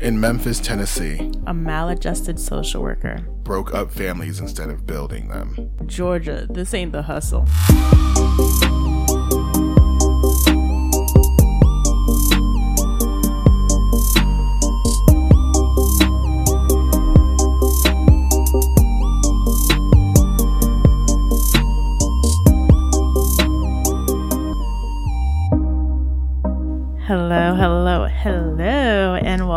In Memphis, Tennessee, A maladjusted social worker. broke up families instead of building them. Georgia, this ain't the hustle.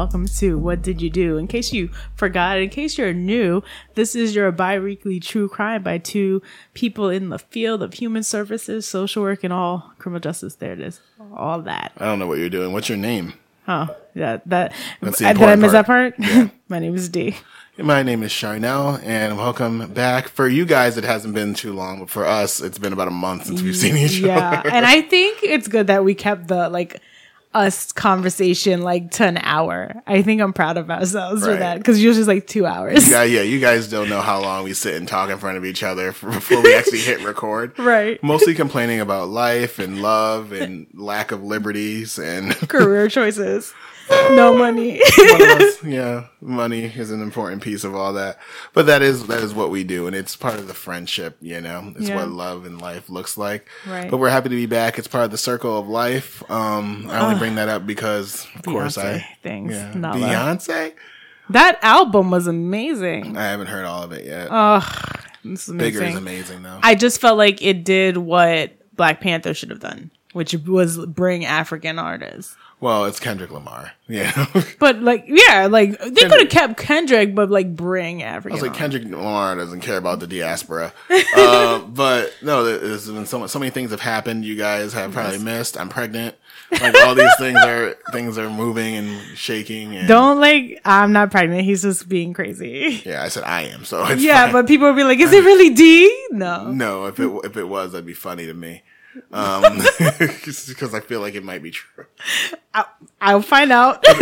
Welcome to What Did You Do? In case you forgot, in case you're new, this is your bi weekly true crime by two people in the field of human services, social work, and all criminal justice. There it is. All that. I don't know what you're doing. What's your name? Oh, yeah, that. That's the Did I miss that part. part? My name is D. My name is Charnel, and welcome back. For you guys, it hasn't been too long, but for us, it's been about a month since we've seen each Yeah, other. and I think it's good that we kept the like us conversation like to an hour. I think I'm proud of ourselves for that because usually it's like two hours. Yeah, yeah, you guys don't know how long we sit and talk in front of each other before we actually hit record. Right. Mostly complaining about life and love and lack of liberties and Career choices, no money. us, yeah, money is an important piece of all that. But that is that is what we do, and it's part of the friendship. You know, it's Yeah. what love and life looks like. Right. But we're happy to be back. It's part of the circle of life. Um, I only bring that up because, of course, I things. yeah. Beyonce. That album was amazing. I haven't heard all of it yet. Ugh, it's Bigger amazing. is amazing though. I just felt like it did what Black Panther should have done, which was bring African artists. Well, it's Kendrick Lamar. Yeah. But like, yeah, like they could have kept Kendrick, but like bring African. I was like. Kendrick Lamar doesn't care about the diaspora. uh, but no, there- there's been so, so many things have happened. You guys have probably missed. I'm pregnant. Like all these things are things are moving and shaking. And, Don't like. I'm not pregnant. He's just being crazy. Yeah, I said I am. So it's Yeah, fine. but people will be like, "Is it really D?" No. no, if it if it was, that'd be funny to me. Um, because I feel like it might be true. I'll find out.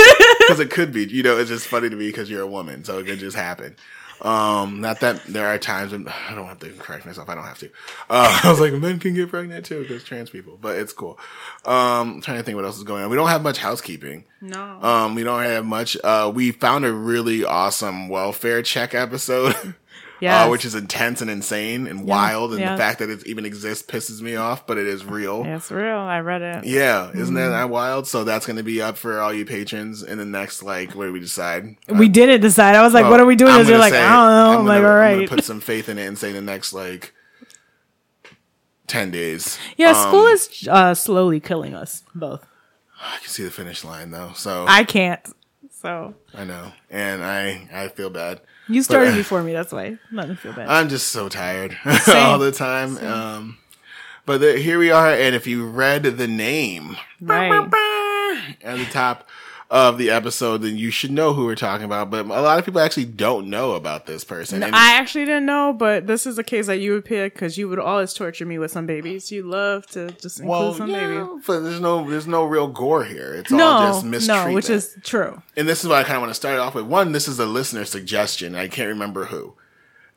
Because it could be. You know, it's just funny to me because you're a woman, so it could just happen. Um, not that there are times when I don't have to correct myself. I don't have to. Uh, I was like, men can get pregnant too because trans people, but it's cool. Um, I'm trying to think what else is going on. We don't have much housekeeping. no. Um, we don't have much. Uh, we found a really awesome welfare check episode. Yes. Uh, which is intense and insane and wild, and yeah. the fact that it even exists pisses me off, but it is real. It's real. I read it. Yeah, isn't Mm-hmm. that wild? So that's going to be up for all you patrons in the next, like, what do we decide? We didn't decide. I was like, "What are we doing?" You're like, "I don't know." I'm, I'm like, gonna- "All I'm gonna put some faith in it and say the next, like, 10 days. Yeah, Um, school is uh, slowly killing us both. I can see the finish line, though. So I can't. So I know. And I, I feel bad. You started uh, before me. That's why. Nothing feel bad. I'm just so tired all the time. Um, but the, here we are. And if you read the name right. at the top of the episode, then you should know who we're talking about. But a lot of people actually don't know about this person. I actually didn't know, but this is a case that you would pick because you would always torture me with some babies. You love to just include well, some yeah, babies. but there's no there's no real gore here. It's all just mistreatment. no, which is true. and this is what I kind of want to start off with. One, this is a listener suggestion. I can't remember who,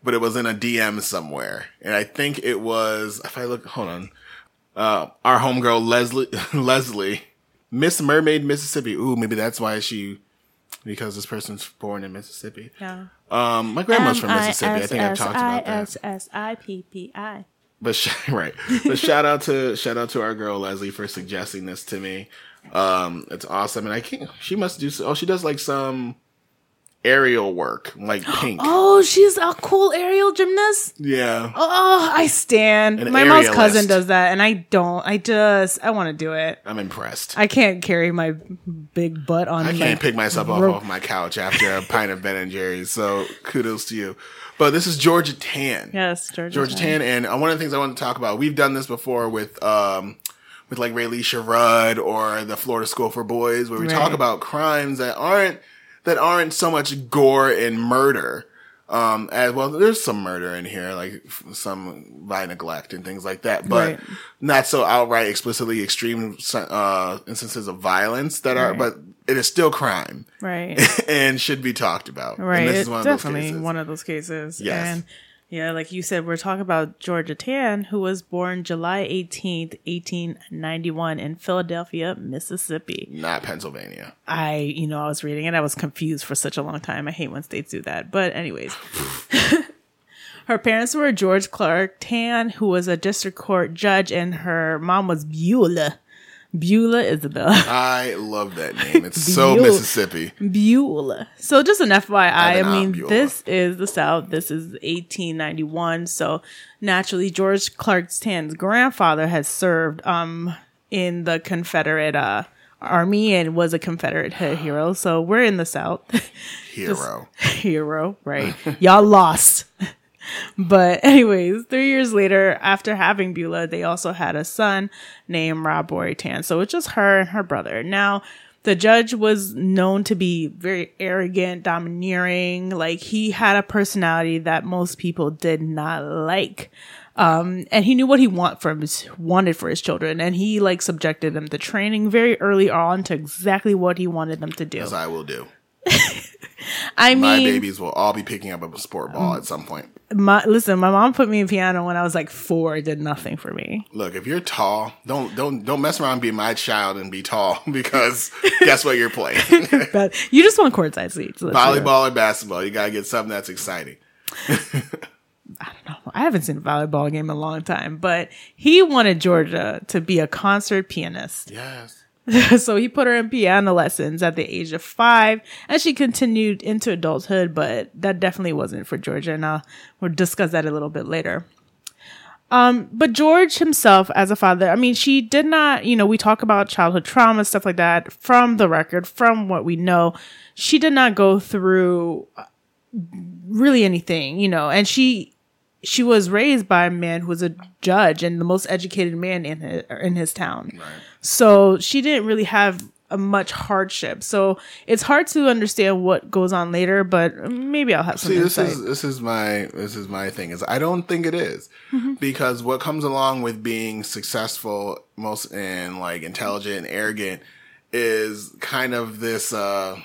but it was in a DM somewhere, and I think it was. If I look, hold on, uh, our homegirl Leslie, Leslie, Miss Mermaid, Mississippi. Ooh, maybe that's why she, because this person's born in Mississippi. Yeah. Um, my grandma's from Mississippi. I think I've talked about that. S S I P P I. But sh- right, but shout out to shout out to our girl Leslie for suggesting this to me. Um, it's awesome, and I can't. She must do. s- Oh, she does like some aerial work, like pink. Oh, she's a cool aerial gymnast. Yeah, Oh, I stand. An My mom's aerialist. cousin does that, and I don't. I just I want to do it. I'm impressed. I can't carry my big butt on. I my- can't pick myself off rope. off my couch after a pint of Ben and Jerry's. So kudos to you. But this is Georgia Tann. Yes, Georgia. Georgia Tann, and uh, one of the things I want to talk about, we've done this before with um with like Relisha Rudd or the Florida School for Boys, where we talk about crimes that aren't that aren't so much gore and murder. Um, as well, there's some murder in here, like f- some by neglect and things like that, but Right. not so outright, explicitly extreme uh, instances of violence that are. Right. But it is still crime Right. and should be talked about. Right. And this It's is one of definitely those cases. one of those cases. Yes. And Yeah, like you said, we're talking about Georgia Tann, who was born July 18th, 1891 in Philadelphia, Mississippi. Not Pennsylvania. I, you know, I was reading it. I was confused for such a long time. I hate when states do that. But, anyways, her parents were George Clark Tann, who was a district court judge, and her mom was Beulah. Beulah Isabel. I love that name. It's so Beulah. Mississippi. Beulah. So just an FYI, I mean, this is the South. This is 1891. So naturally, George Clark Tann's grandfather has served um in the Confederate uh army and was a Confederate he- hero. So we're in the South. Hero. hero, right? Y'all lost. But anyways, three years later, after having Beulah, they also had a son named Rob Roy Tann. So it's just her and her brother. Now, the judge was known to be very arrogant, domineering. Like he had a personality that most people did not like. Um, and he knew what he want from his, wanted for his children, and he like subjected them to training very early on to exactly what he wanted them to do. As I will do. I My mean, babies will all be picking up a sport ball at some point. My listen, my mom put me in piano when I was like four. It did nothing for me. Look, if you're tall, don't don't don't mess around being my child and be tall because guess what you're playing? But you just want courtside seats. Volleyball or basketball. You gotta get something that's exciting. I don't know. I haven't seen a volleyball game in a long time, but he wanted Georgia to be a concert pianist. Yes. so he put her in piano lessons at the age of five, and she continued into adulthood, but that definitely wasn't for Georgia. And uh, we'll discuss that a little bit later. Um, but George himself, as a father, I mean, she did not, you know, we talk about childhood trauma, stuff like that from the record, from what we know. She did not go through uh, really anything, you know, and she she was raised by a man who was a judge and the most educated man in his, in his town. So she didn't really have a much hardship. So it's hard to understand what goes on later, but maybe I'll have some See, this insight. is this is my this is my thing is I don't think it is. Mm-hmm. because what comes along with being successful, most and like intelligent and arrogant, is kind of this. uh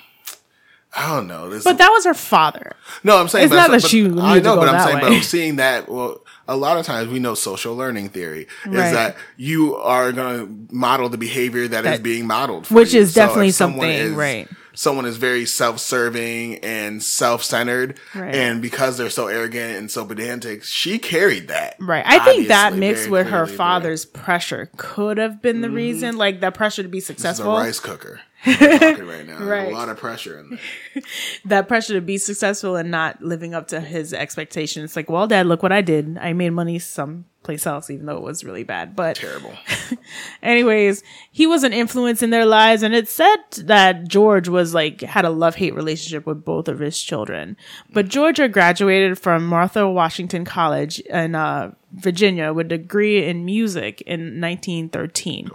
I don't know. This but that was her father. No, I'm saying It's not that she I know, but I'm saying, way. but seeing that, well, a lot of times we know social learning theory is Right. that you are going to model the behavior that is being modeled, for which you. is So definitely something, is- right. Someone is very self-serving and self-centered, Right. and because they're so arrogant and so pedantic, she carried that. Right. I think that mixed with her father's pressure could have been the mm-hmm. reason, like that pressure to be This is a successful. rice cooker. Right now. Right. a lot of pressure in there. that pressure to be successful and not living up to his expectations. Like, well, dad, look what I did. I made money someplace else, even though it was really bad. But Terrible. anyways, he was an influence in their lives, and it's said that George was like had a love hate relationship with both of his children. But Georgia graduated from Martha Washington College in uh, Virginia with a degree in music in 1913.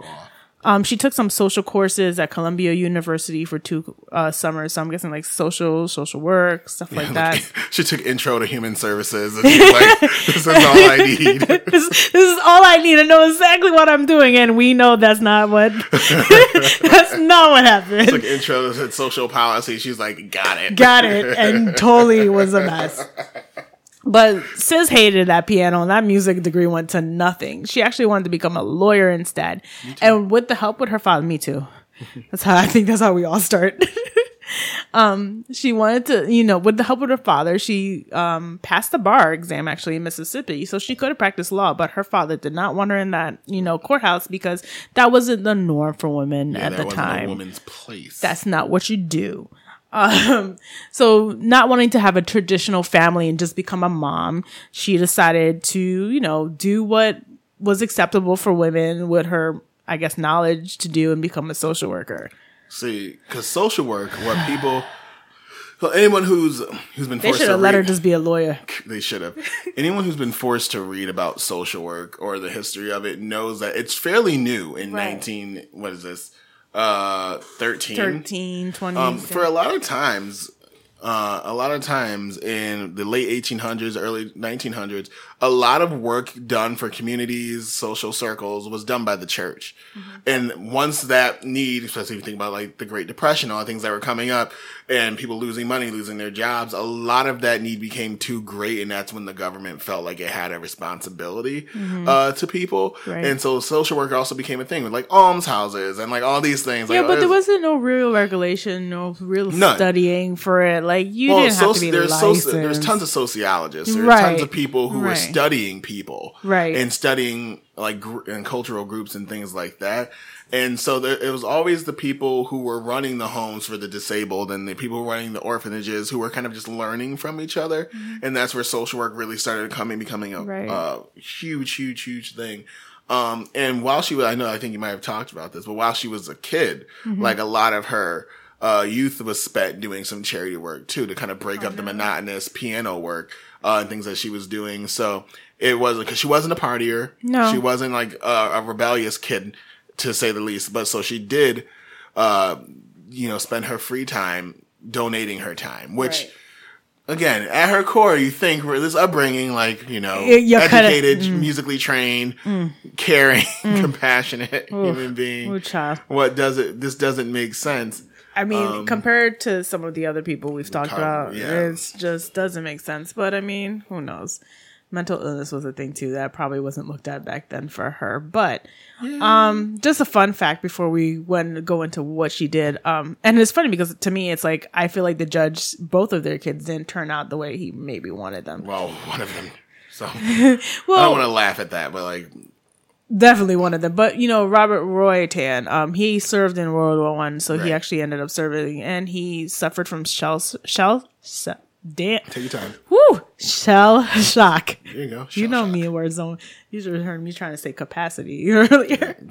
Um, she took some social courses at Columbia University for two uh, summers. So I'm guessing like social, social work, stuff like that. she took intro to human services, and she's like, "This is all I need." this, this is all I need to know exactly what I'm doing, and we know that's not what that's not what happened. took intro to social policy. She's like, got it. Got it, and totally was a mess. But Sis hated that piano, and that music degree went to nothing. She actually wanted to become a lawyer instead, and with the help with her father, me too. That's how I think that's how we all start. um, she wanted to, you know, with the help of her father, she um passed the bar exam actually in Mississippi, so she could have practiced law. But her father did not want her in that, you know, courthouse because that wasn't the norm for women Yeah, at the time woman's place. that's not what you do. Um, so not wanting to have a traditional family and just become a mom, she decided to, you know, do what was acceptable for women with her, I guess, knowledge to do and become a social worker. See, because social work, what people, well, anyone who's who's been They forced should to have let her read, just be a lawyer. they should have. Anyone who's been forced to read about social work or the history of it knows that it's fairly new in Right. nineteen. What is this? Uh, thirteen. 13, 20. Um, for a lot of times, uh, a lot of times in the late 1800s, early 1900s, a lot of work done for communities, social circles was done by the church. And once that need, especially if you think about like the Great Depression, all the things that were coming up and people losing money, losing their jobs, a lot of that need became too great. And that's when the government felt like it had a responsibility, uh, to people. Right. And so social work also became a thing with like almshouses and like all these things. Yeah, like, but there was- wasn't no real regulation, no real None. studying for it. Like you didn't have to be there's, licensed. there's tons of sociologists. There's Right. tons of people who Right. Studying people, Right. and studying like gr- and cultural groups and things like that. And so there, it was always the people who were running the homes for the disabled and the people running the orphanages who were kind of just learning from each other. And that's where social work really started coming, becoming a Mm-hmm. Right. uh, huge, huge, huge thing. Um, and while she was, I know, I think you might have talked about this, but while she was a kid, Mm-hmm. like a lot of her, uh, youth was spent doing some charity work too to kind of break up the monotonous piano work, uh, and things that she was doing. So it wasn't, cause she wasn't a partier. No. She wasn't like a, a rebellious kid to say the least, but so she did, uh, you know, spend her free time donating her time, which, Right. again, at her core, you think this upbringing, like, you know, you're kinda- mm. educated, musically trained, caring, compassionate human being. Ooh. What does it, this doesn't make sense. I mean, Um, compared to some of the other people we've talked about, yeah. it just doesn't make sense. But I mean, who knows? Mental illness was a thing too that probably wasn't looked at back then for her. But um, just a fun fact before we went go into what she did. Um, and it's funny because to me, it's like I feel like the judge, both of their kids didn't turn out the way he maybe wanted them. Well, one of them. So I don't want to laugh at that, but like, definitely one of them. But you know, Robert Roy Tann, um, he served in World War One, so Right. he actually ended up serving, and he suffered from shell shell. se- Damn, take your time. woo, shell shock. There you go. You know shock. me in word zone. You should have heard me trying to say capacity earlier.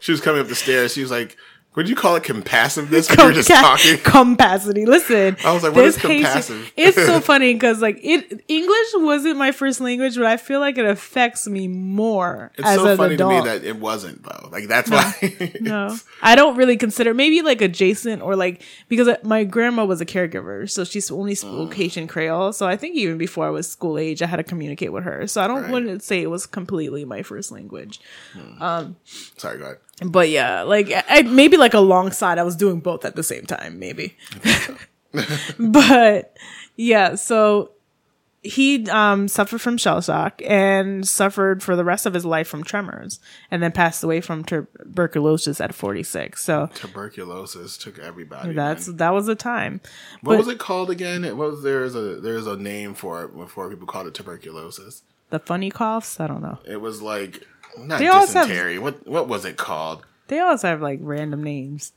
She was coming up the stairs. She was like, "Would you call it compassiveness?" we were just talking. Capacity. Listen, I was like, what is compassive? It's so funny because like it English wasn't my first language, but I feel like it affects me more It's as so an funny adult. to me that it wasn't though. Like that's why. No, I don't really consider maybe like adjacent or like because my grandma was a caregiver, so she's only Mm. spoke Haitian Creole. So I think even before I was school age, I had to communicate with her. So I don't Right. wouldn't say it was completely my first language, Sorry, go ahead. But yeah, like I, maybe like alongside, I was doing both at the same time, maybe. but yeah, so he um, suffered from shell shock and suffered for the rest of his life from tremors, and then passed away from tuberculosis at 46. So Tuberculosis took everybody. that's man. that was a time. what but- was it called again? It was there's a there's a name for it before people called it tuberculosis. The funny coughs, I don't know. It was like not They always have- dysentery. What what was it called? They always have like random names.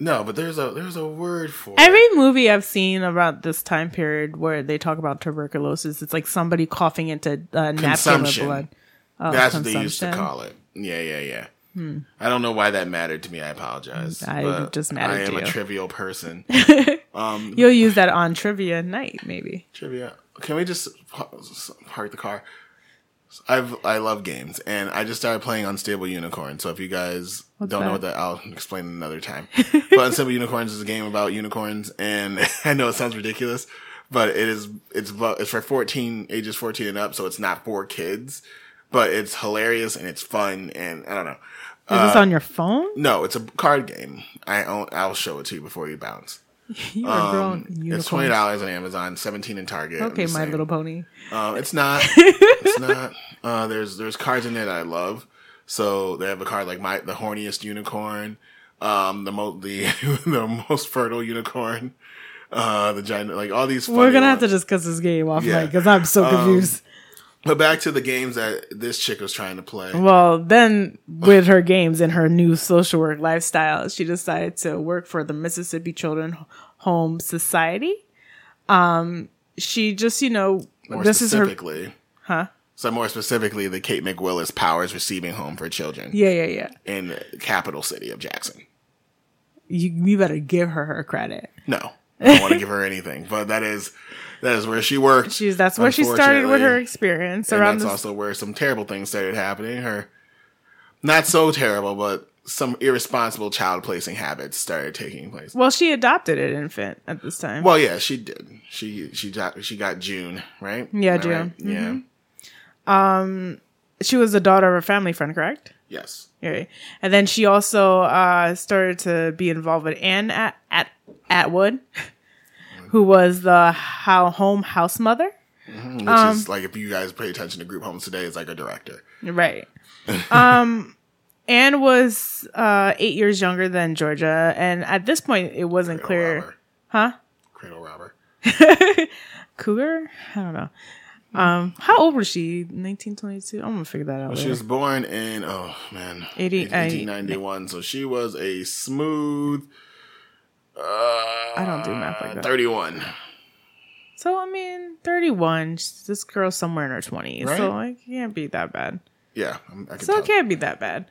No, but there's a there's a word for it. Every movie I've seen about this time period where they talk about tuberculosis, it's like somebody coughing into a napkin Consumption. blood. Oh, That's what they used to. Hmm. call it. Yeah, yeah, yeah. I don't know why that mattered to me. I apologize. I- just mattered I am a trivial person. You'll use that on trivia night, maybe. Trivia. Can we just park the car? I've I love games, and I just started playing Unstable Unicorn. So if you guys don't know that? what that, I'll explain another time. but Unstable Unicorns is a game about unicorns, and I know it sounds ridiculous, but it is it's it's for fourteen ages fourteen and up, so it's not for kids, but it's hilarious and it's fun, and I don't know. Is this uh, on your phone? No, it's a card game. I own, I'll show it to you before you bounce. You are grown It's twenty dollars on Amazon, seventeen in Target. Okay, My. Little Pony. Um, it's not. it's not. Uh, there's there's cards in there that I love. So they have a card like my the horniest unicorn, um, the most the the most fertile unicorn, uh, the giant like all these. We're gonna have to ones. discuss this game off Yeah. because I'm so confused. But back to the games that this chick was trying to play. well, then with her games and her new social work lifestyle, she decided to work for the Mississippi Children Home Society. Um, she just, you know, More this is her, huh? so more specifically, the Kate McWillie Powers Receiving Home for Children Yeah, yeah, yeah. in the capital city of Jackson. You, you better give her her credit. No, I don't want to give her anything, but that is that is where she worked. She's that's where she started with her experience and that's this. also where some terrible things started happening. Her, not so terrible, but some irresponsible child placing habits started taking place. Well, she adopted an infant at this time. Well, yeah, she did. She she got she got June, right? Yeah, that right? June. Yeah. Um, she was the daughter of a family friend, correct? Yes. Okay. And then she also uh, started to be involved with Anne at, at Atwood, who was the how home house mother. Which Um, is like if you guys pay attention to group homes today, it's like a director. Right. um, Anne was uh, eight years younger than Georgia, and at this point, it wasn't Cradle clear. robber. Huh? Cradle robber. Cougar? I don't know. Um, how old was she? 1922? I'm gonna figure that out. She was born in oh man, 80 1891. So she was a smooth. Uh, I don't do math like that. 31. So I mean, 31. This girl's somewhere in her 20s, Right? so it can't be that bad. Yeah, I can So tell. it can't be that bad.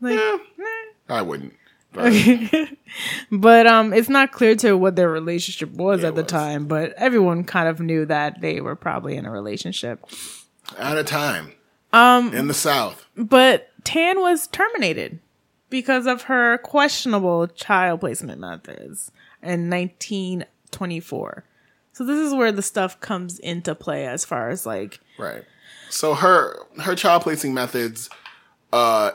Like, Yeah, nah. I wouldn't. But but um, it's not clear to what their relationship was at the was. time. But everyone kind of knew that they were probably in a relationship. at a time. Um, in the South. But Tann was terminated because of her questionable child placement methods in 1924. So this is where the stuff comes into play as far as like Right. So her her child placing methods, uh,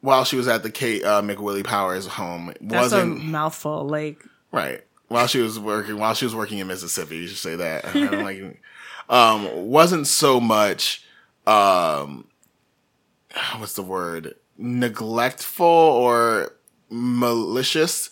while she was at the Kate uh, McWillie Powers home that's wasn't a mouthful. Like right while she was working while she was working in Mississippi. You should say that. I don't like um wasn't so much um what's the word neglectful or malicious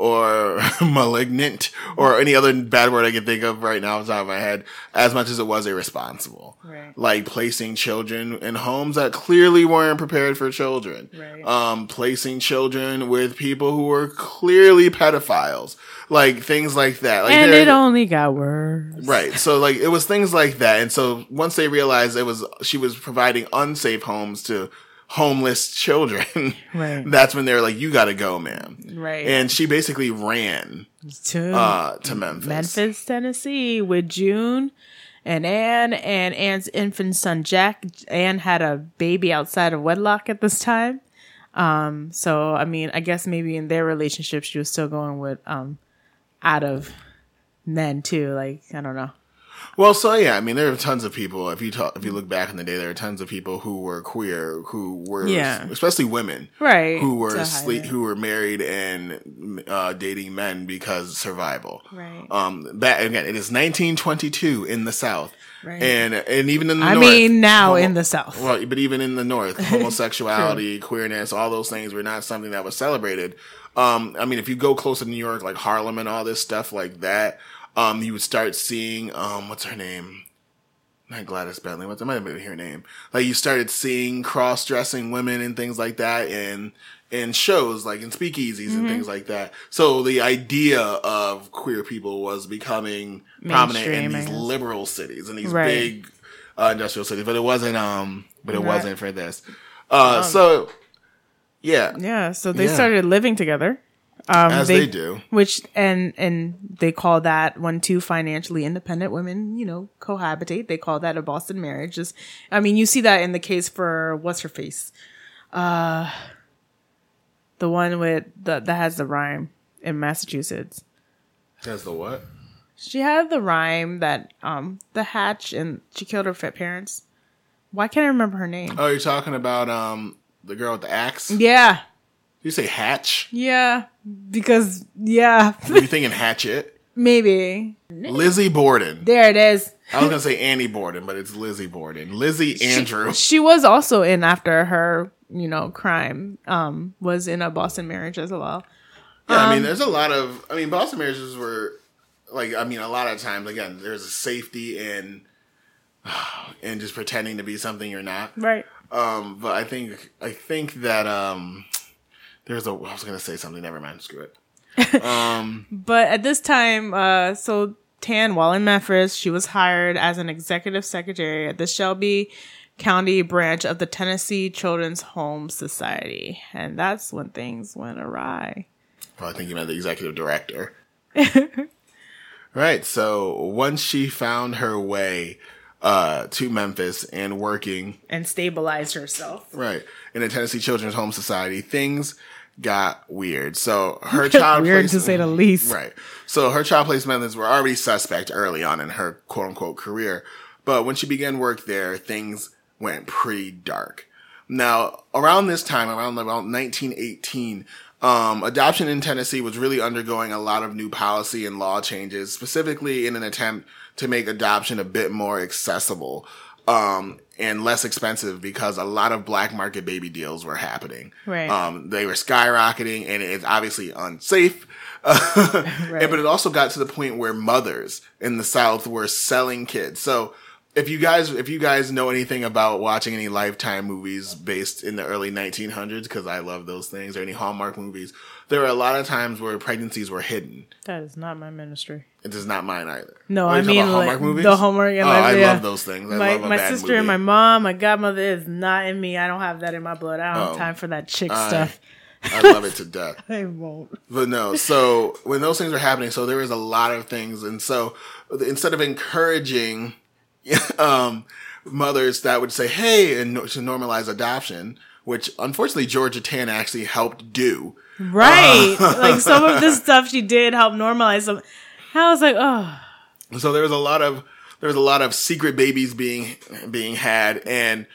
or malignant or any other bad word I can think of right now off the top of my head as much as it was irresponsible. Right. Like placing children in homes that clearly weren't prepared for children. Right. Um, placing children with people who were clearly pedophiles. Like things like that. Like and it only got worse. Right. So like it was things like that. And so once they realized it was she was providing unsafe homes to homeless children, Right. that's when they're like, You gotta go, man. Right. And she basically ran to uh to Memphis. Memphis, Tennessee, with June and Anne and Anne's infant son Jack. Anne had a baby outside of wedlock at this time. Um, so I mean, I guess maybe in their relationship, she was still going with um, out of men too. Like I don't know. Well, so yeah, I mean there are tons of people if you talk if you look back in the day, there are tons of people who were queer, who were Yeah. especially women. Right. Who were sleep who were married and uh dating men because survival. Right. Um that again, it is nineteen twenty two in the South. Right. And and even in the I north. mean, now homo- in the South. Well, but even in the North, homosexuality, queerness, all those things were not something that was celebrated. Um, I mean, if you go close to New York, like Harlem and all this stuff like that, um, you would start seeing, um, what's her name? Not Gladys Bentley. What's that might have been her name. Like you started seeing cross-dressing women and things like that in in shows, like in speakeasies and things like that. So the idea of queer people was becoming prominent in these liberal cities and these Right. big uh, industrial cities, but it wasn't. Um, but it wasn't for this. Uh, so yeah, Yeah. So they Yeah. started living together. Um, as they, do. which and and they call that when two financially independent women you know cohabitate they call that a boston marriage just i mean you see that in the case for what's her face uh the one with the that has the rhyme in massachusetts Has the what? she had the rhyme that um the hatch and she killed her parents why can't i remember her name Oh, you're talking about um the girl with the axe? yeah You say Hatch? yeah because yeah Were you thinking Hatchet? maybe Lizzie Borden. there it is I was gonna say Annie Borden, but it's Lizzie Borden. Lizzie Andrew. She was also in after her, you know, crime. Um, was in a Boston marriage as well. Yeah, I Um, mean, there's a lot of. I mean, Boston marriages were like. I mean, a lot of times, again, there's a safety in in just pretending to be something you're not. Right. Um, but I think I think that um, there's a. I was gonna say something. Never mind. Screw it. Um, But at this time, uh, so Tann, while in Memphis, she was hired as an executive secretary at the Shelby County branch of the Tennessee Children's Home Society, and that's when things went awry. well, I think you meant the executive director. right. So once she found her way uh, to Memphis and working and stabilized herself. right in the Tennessee Children's Home Society. Things got weird. So her child Weird to say the least. Right. So her child placement methods were already suspect early on in her quote unquote career. But when she began work there, things went pretty dark. Now, around this time, around about 1918, um, adoption in Tennessee was really undergoing a lot of new policy and law changes, specifically in an attempt to make adoption a bit more accessible. Um, and less expensive because a lot of black market baby deals were happening. Right. Um, they were skyrocketing and it's obviously unsafe. And- but it also got to the point where mothers in the South were selling kids. So if you guys, if you guys know anything about watching any Lifetime movies based in the early 1900s, because I love those things, or any Hallmark movies, there were a lot of times where pregnancies were hidden. That is not my ministry. It is not mine either. No, Oh, I mean about like, the Hallmark. And oh, like, I yeah. love those things. I my my sister and my mom, my godmother is not in me. I don't have that in my blood. I don't Oh. have time for that chick I- stuff. I love it to death. I won't. But no, so when those things are happening, so there is a lot of things, and so instead of encouraging um, mothers that would say, "Hey," and to normalize adoption, which unfortunately Georgia Tann actually helped do. Right. like some of the stuff she did help normalize some. I was like, oh, So there was a lot of there was a lot of secret babies being being had, and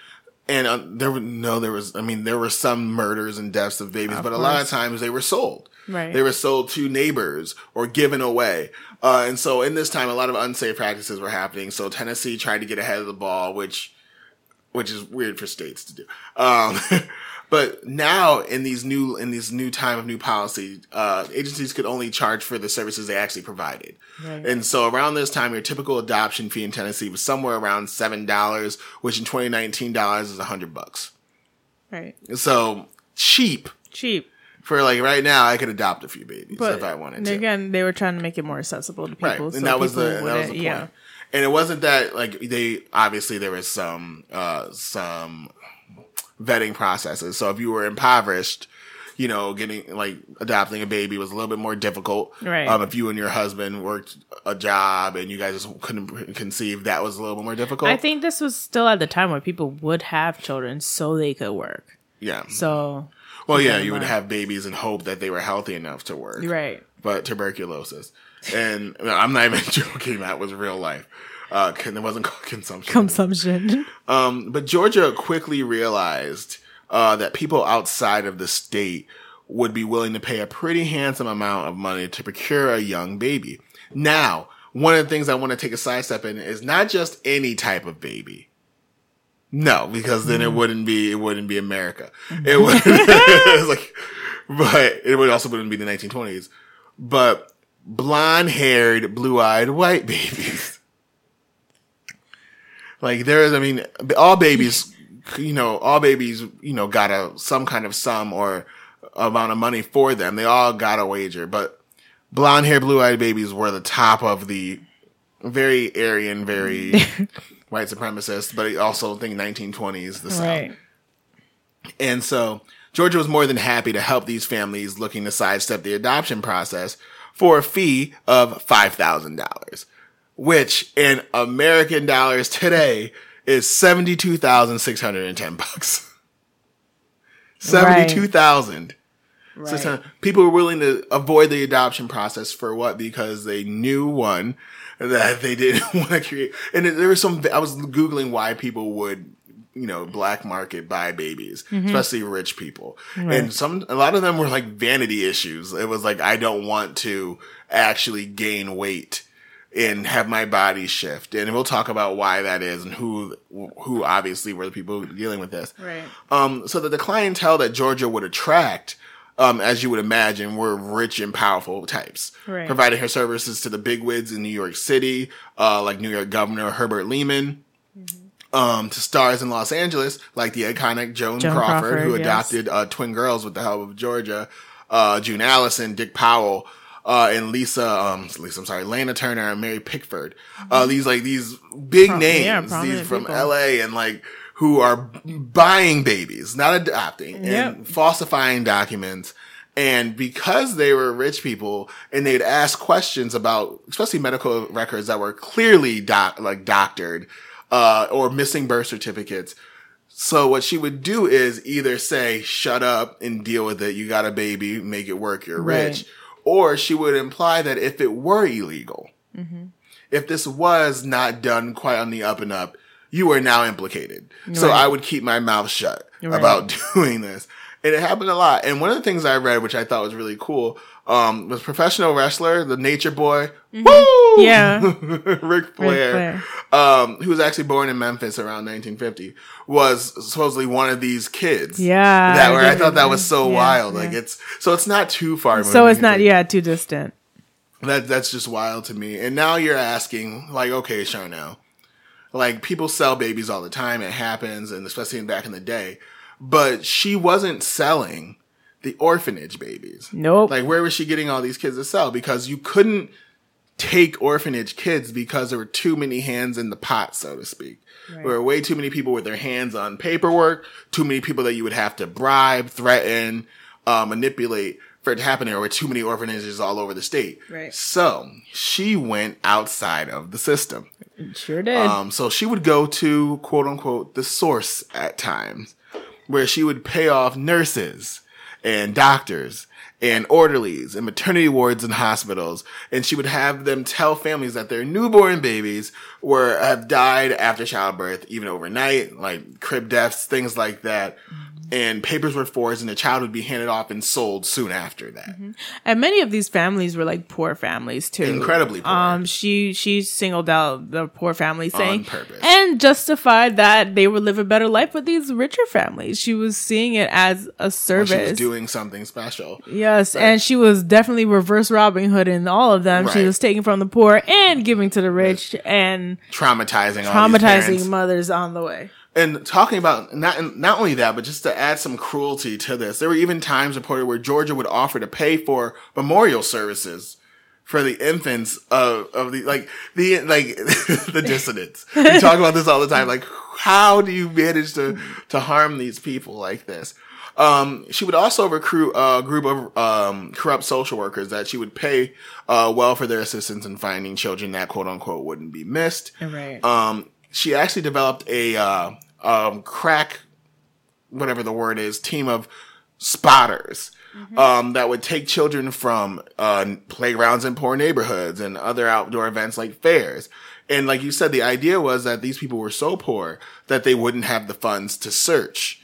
and uh, there were no there was I mean there were some murders and deaths of babies, but a lot of times they were sold. Right. They were sold to neighbors or given away. Uh, and so in this time, a lot of unsafe practices were happening. So Tennessee tried to get ahead of the ball, which, which is weird for states to do. Um, but now in these new, in these new time of new policy, uh, agencies could only charge for the services they actually provided. Right. And so around this time, your typical adoption fee in Tennessee was somewhere around $7, which in 2019 dollars is a hundred bucks. right. So cheap Cheap. for like right now, I could adopt a few babies But if I wanted to. again, they were trying to make it more accessible to people. Right, and so that was the that was the point. Yeah. And it wasn't that like they obviously there was some uh some vetting processes. So if you were impoverished, you know, getting like adopting a baby was a little bit more difficult. Right. Um, if you and your husband worked a job and you guys just couldn't conceive, that was a little bit more difficult. I think this was still at the time where people would have children so they could work. yeah. So, Well, yeah, you would have babies and hope that they were healthy enough to work. right. but tuberculosis. And I'm not even joking. That was real life. Uh, it wasn't called consumption. Consumption. um, but Georgia quickly realized uh, that people outside of the state would be willing to pay a pretty handsome amount of money to procure a young baby. Now, one of the things I want to take a sidestep in is not just any type of baby. No, because then it wouldn't be it wouldn't be America. It would it's like, but it would also wouldn't be the 1920s. But blonde haired, blue eyed white babies. Like there is, I mean, all babies, you know, all babies, you know, got a some kind of sum or amount of money for them. They all got a wager, but blonde hair, blue eyed babies were the top of the very Aryan, very white supremacist, but I also think 1920s the South. right. And so Georgia was more than happy to help these families looking to sidestep the adoption process for a fee of $5,000, which in American dollars today is 72,610 bucks. 72,000. Right. People were willing to avoid the adoption process for what? Because they knew one that they didn't want to create. And there was some, I was Googling why people would, you know, black market buy babies, mm-hmm. especially rich people. And some, a lot of them were like vanity issues. It was like, I don't want to actually gain weight and have my body shift. And we'll talk about why that is and who, who obviously were the people dealing with this. Right. Um, so that the clientele that Georgia would attract, um, as you would imagine, were rich and powerful types, Right. providing her services to the bigwigs in New York City, uh, like New York Governor Herbert Lehman, um, to stars in Los Angeles, like the iconic Joan, Joan Crawford, Crawford, who yes. adopted uh, twin girls with the help of Georgia, uh, June Allyson, Dick Powell. Uh, and Lisa, um, Lisa, I'm sorry, Lana Turner and Mary Pickford. Uh, these like these big Pro- names, prominent these from people. LA and like who are buying babies, not adopting, and falsifying documents. And because they were rich people and they'd ask questions about, especially medical records that were clearly doc, like doctored, uh, or missing birth certificates. So what she would do is either say, shut up and deal with it. You got a baby, make it work. You're Right. rich. Or she would imply that if it were illegal, if this was not done quite on the up and up, you are now implicated. So I would keep my mouth shut Right. about doing this. And it happened a lot. And one of the things I read, which I thought was really cool, um, was professional wrestler, the nature boy. Mm-hmm. Yeah. Ric Flair, Flair. Um, who was actually born in Memphis around 1950, was supposedly one of these kids. Yeah, That I where I thought that was so Yeah, wild. yeah. Like it's, so it's not too far. Away. So it's not yeah too distant. That that's just wild to me. And now you're asking, like, okay, Charnel, like people sell babies all the time. It happens, and especially back in the day. But she wasn't selling the orphanage babies. Nope. Like, where was she getting all these kids to sell? Because you couldn't take orphanage kids because there were too many hands in the pot, so to speak. There were way too many people with their hands on paperwork, too many people that you would have to bribe, threaten, uh, manipulate for it to happen. There were too many orphanages all over the state. Right. So she went outside of the system. sure did. Um, so she would go to quote unquote the source at times, where she would pay off nurses and doctors and orderlies and maternity wards and hospitals, and she would have them tell families that their newborn babies were have died after childbirth, even overnight, like crib deaths, things like that. And papers were forged, and the child would be handed off and sold soon after that. and many of these families were like poor families too. Incredibly poor. Um, she she singled out the poor families, saying purpose. and justified that they would live a better life with these richer families. She was seeing it as a She service. was doing something special. Yes, and she was definitely reverse Robin Hood in all of them. She was taking from the poor and giving to the rich and Traumatizing, traumatizing mothers on the way. And talking about not not only that, but just to add some cruelty to this, there were even times reported where Georgia would offer to pay for memorial services for the infants of of the like the like the dissidents. We talk about this all the time. Like, how do you manage to to harm these people like this? Um, she would also recruit a group of um, corrupt social workers that she would pay uh, well for their assistance in finding children that quote unquote wouldn't be missed. Right. Um, she actually developed a uh, um, crack, whatever the word is, team of spotters um, that would take children from uh, playgrounds in poor neighborhoods and other outdoor events like fairs. And like you said, the idea was that these people were so poor that they wouldn't have the funds to search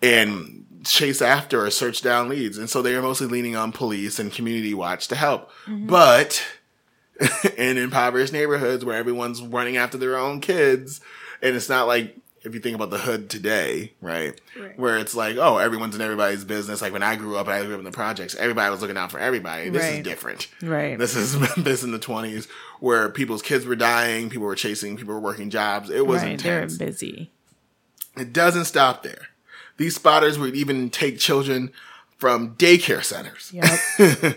and chase after or search down leads. And so they were mostly leaning on police and community watch to help. But in impoverished neighborhoods where everyone's running after their own kids. And it's not like if you think about the hood today, right? Right. Where it's like, oh, everyone's in everybody's business. Like when I grew up, I grew up in the projects. Everybody was looking out for everybody. This is different. Right. This is Memphis in the twenties, where people's kids were dying, people were chasing, people were working jobs. It was right. They're intense. busy. It doesn't stop there. These spotters would even take children from daycare centers Yep.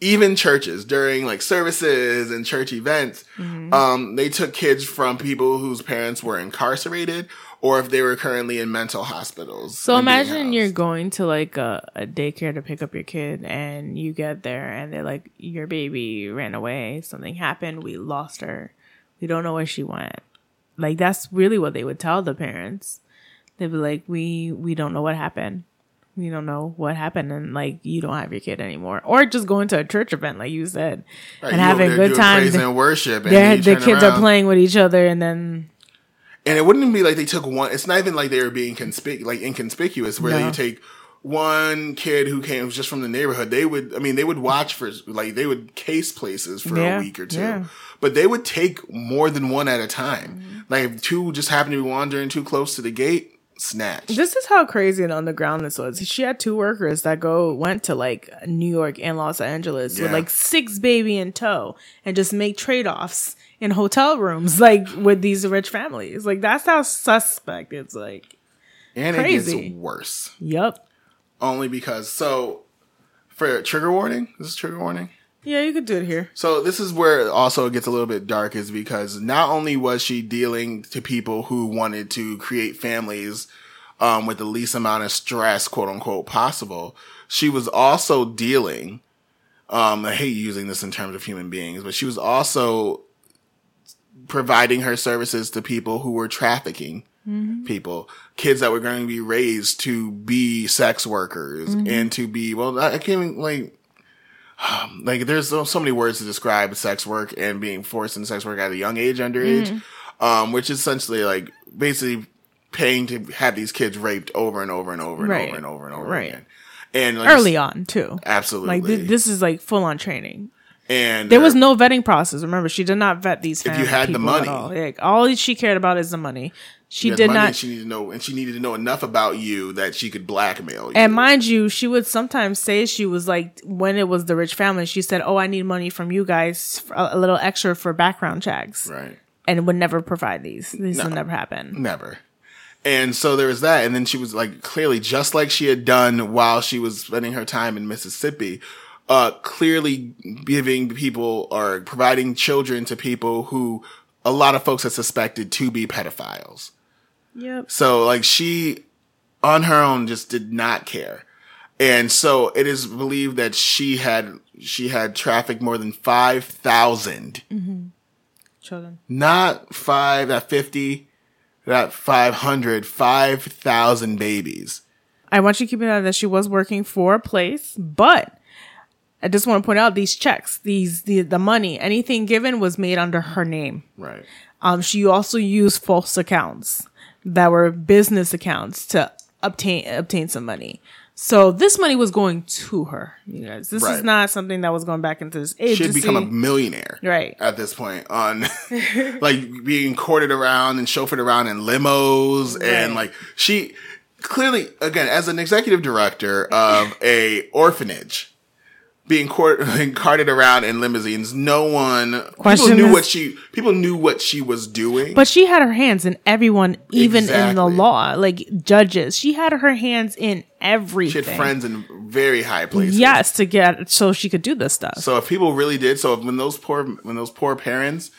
even churches during like services and church events, Mm-hmm. um, they took kids from people whose parents were incarcerated or if they were currently in mental hospitals. So imagine you're going to like a, a daycare to pick up your kid and you get there and they're like, Your baby ran away, something happened, we lost her. We don't know where she went. Like that's really what they would tell the parents. They'd be like, We we don't know what happened. We don't know what happened and like you don't have your kid anymore. Or just going to a church event, like you said. Right, and you having a good doing time. praise and worship, and you the kids are playing with each other and then And it wouldn't be like they took one. It's not even like they were being conspic- like inconspicuous, where No. you take one kid who came just from the neighborhood. They would, I mean, they would watch for like they would case places for Yeah, a week or two, yeah. but they would take more than one at a time. Mm-hmm. Like if two just happened to be wandering too close to the gate, snatch. This is how crazy and underground this was. She had two workers that go went to like New York and Los Angeles with like six baby in tow and just make trade offs in hotel rooms like with these rich families. Like that's how suspect it's like. and crazy. it gets worse Yep. only because so. For trigger warning, this is trigger warning. Yeah, you could do it here. So this is where also it also gets a little bit dark is because not only was she dealing to people who wanted to create families um, with the least amount of stress, quote unquote, possible, she was also dealing. Um, I hate using this in terms of human beings, but she was also providing her services to people who were trafficking people, kids that were going to be raised to be sex workers and to be, well, I can't even, like, like there's so, so many words to describe sex work and being forced into sex work at a young age, underage, um, which is essentially like basically paying to have these kids raped over and over and over and Right. over and over and over Right. again. And like, Early on too. absolutely. Like th- this is like full on training. And There was no vetting process. Remember, she did not vet these. If you had the money. all. Like, all she cared about is the money. She did not. She needed to know, and she needed to know enough about you that she could blackmail you. And mind you, she would sometimes say she was like, when it was the rich family, she said, "Oh, I need money from you guys, a little extra for background checks," right. and would never provide these. These No. would never happen. Never. And so there was that. And then she was like, clearly, just like she had done while she was spending her time in Mississippi, uh, clearly giving people or providing children to people who a lot of folks had suspected to be pedophiles. Yep. So like she on her own just did not care. And so it is believed that she had she had trafficked more than 5,000 Children. not five, not 50, not 500, 5,000 babies. I want you to keep in mind that she was working for a place, but I just want to point out these checks, these the the money, anything given was made under her name. Right. Um, she also used false accounts that were business accounts to obtain obtain some money. So this money was going to her. You guys, this is not something that was going back into this agency. She had become a millionaire. Right. At this point on like being courted around and chauffeured around in limos and like she clearly again as an executive director of a orphanage being court, being carted around in limousines no one Question people knew is- what she people knew what she was doing But she had her hands in everyone, even in the law, like judges. She had her hands in everything. she had friends in very high places Yes, to get so she could do this stuff. So if people really did, so if, when those poor when those poor parents